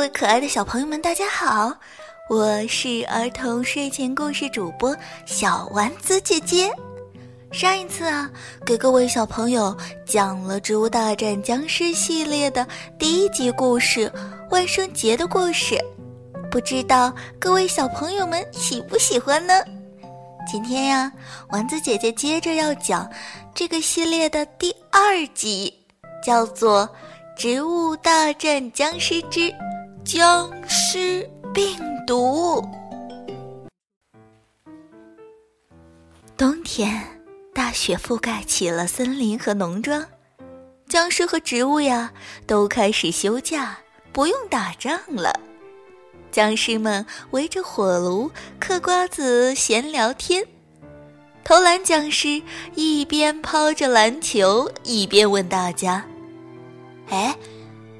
各位可爱的小朋友们，大家好！我是儿童睡前故事主播小丸子姐姐。上一次啊，给各位小朋友讲了《植物大战僵尸》系列的第一集故事——万圣节的故事，不知道各位小朋友们喜不喜欢呢？今天呀，丸子姐姐接着要讲这个系列的第二集，叫做《植物大战僵尸之僵尸病毒》。冬天。大雪覆盖起了森林和农庄，僵尸和植物呀都开始休假，不用打仗了。僵尸们围着火炉嗑瓜子、闲聊天。投篮僵尸一边抛着篮球，一边问大家：“哎，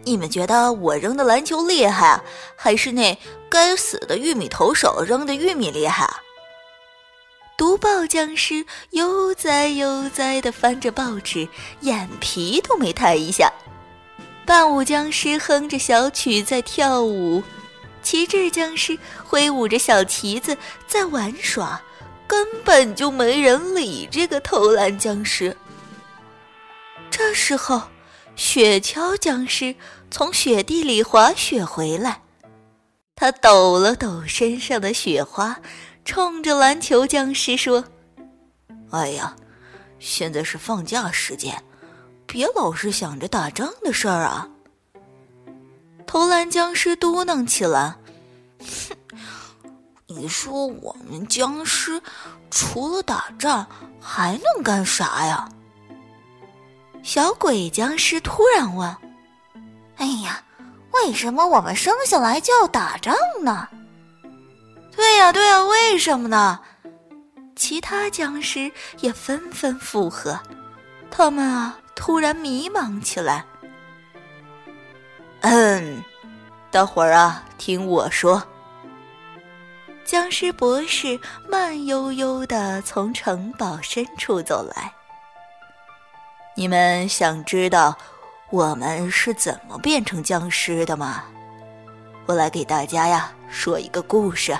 你们觉得我扔的篮球厉害，还是那该死的玉米投手扔的玉米厉害？”读报僵尸悠哉悠哉地翻着报纸，眼皮都没抬一下。伴舞僵尸哼着小曲在跳舞，旗帜僵尸挥舞着小旗子在玩耍，根本就没人理这个投篮僵尸。这时候，雪橇僵尸从雪地里滑雪回来，他抖了抖身上的雪花。冲着篮球僵尸说：“哎呀，现在是放假时间，别老是想着打仗的事儿啊！”投篮僵尸嘟囔起来：“哼，你说我们僵尸除了打仗还能干啥呀？”小鬼僵尸突然问：“哎呀，为什么我们生下来就要打仗呢？”对呀，对呀，为什么呢？其他僵尸也纷纷附和。他们啊，突然迷茫起来。嗯，大伙儿啊，听我说。僵尸博士慢悠悠的从城堡深处走来。你们想知道我们是怎么变成僵尸的吗？我来给大家呀说一个故事。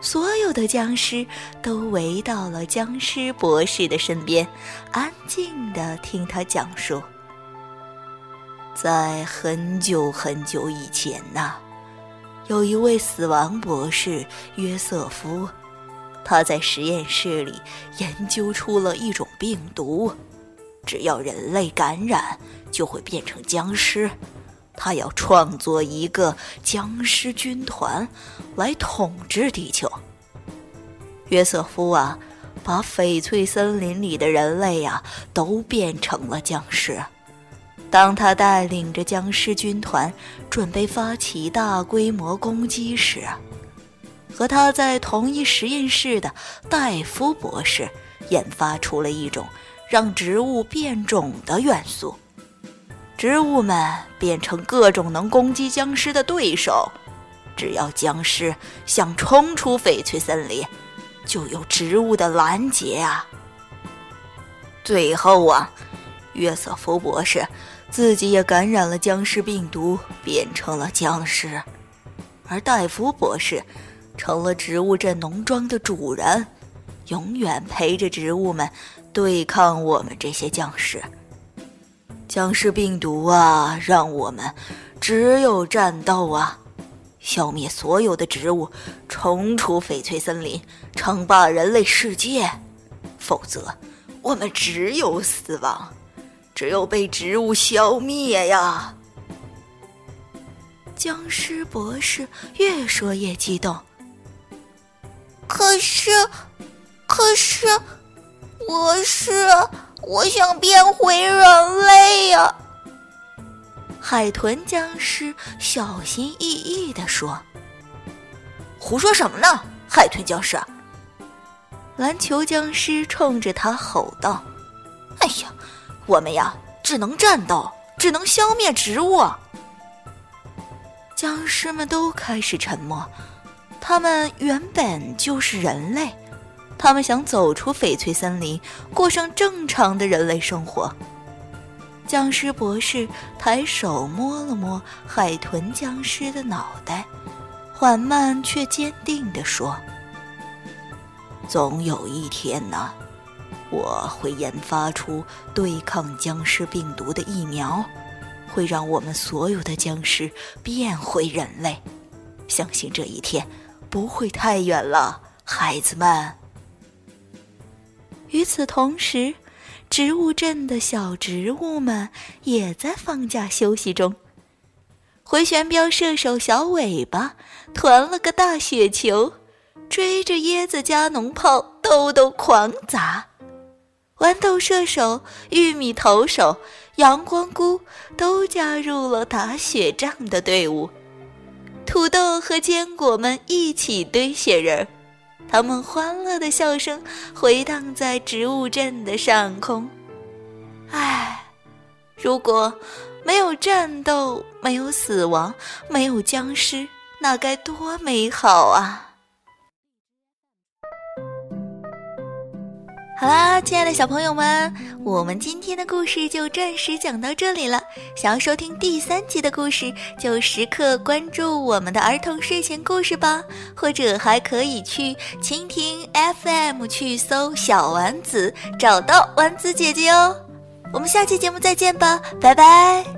所有的僵尸都围到了僵尸博士的身边，安静的听他讲述。在很久很久以前呐，有一位死亡博士约瑟夫，他在实验室里研究出了一种病毒，只要人类感染，就会变成僵尸。他要创作一个僵尸军团，来统治地球。约瑟夫啊，把翡翠森林里的人类呀都变成了僵尸。当他带领着僵尸军团准备发起大规模攻击时，和他在同一实验室的戴夫博士研发出了一种让植物变种的元素。植物们变成各种能攻击僵尸的对手，只要僵尸想冲出翡翠森林，就有植物的拦截啊。最后啊，约瑟夫博士自己也感染了僵尸病毒，变成了僵尸，而戴夫博士成了植物镇农庄的主人，永远陪着植物们对抗我们这些僵尸。僵尸病毒啊，让我们只有战斗啊，消灭所有的植物，冲出翡翠森林，称霸人类世界。否则，我们只有死亡，只有被植物消灭呀！僵尸博士越说越激动。可是，可是，我是。我想变回人类呀！海豚僵尸小心翼翼地说：“胡说什么呢，海豚僵尸！”篮球僵尸冲着他吼道：“哎呀，我们呀，只能战斗，只能消灭植物。”僵尸们都开始沉默，他们原本就是人类。他们想走出翡翠森林，过上正常的人类生活。僵尸博士抬手摸了摸海豚僵尸的脑袋，缓慢却坚定地说：“总有一天呢，我会研发出对抗僵尸病毒的疫苗，会让我们所有的僵尸变回人类。相信这一天不会太远了，孩子们。”与此同时。植物镇的小植物们也在放假休息中。回旋镖射手小尾巴团了个大雪球，追着椰子加农炮豆豆狂砸。豌豆射手、玉米投手、阳光菇都加入了打雪仗的队伍。土豆和坚果们一起堆雪人儿。他们欢乐的笑声回荡在植物镇的上空。唉，如果没有战斗，没有死亡，没有僵尸，那该多美好啊！好啦，亲爱的小朋友们，我们今天的故事就暂时讲到这里了。想要收听第三集的故事，就时刻关注我们的儿童睡前故事吧，或者还可以去蜻蜓 FM 去搜“小丸子”，找到丸子姐姐哦。我们下期节目再见吧，拜拜。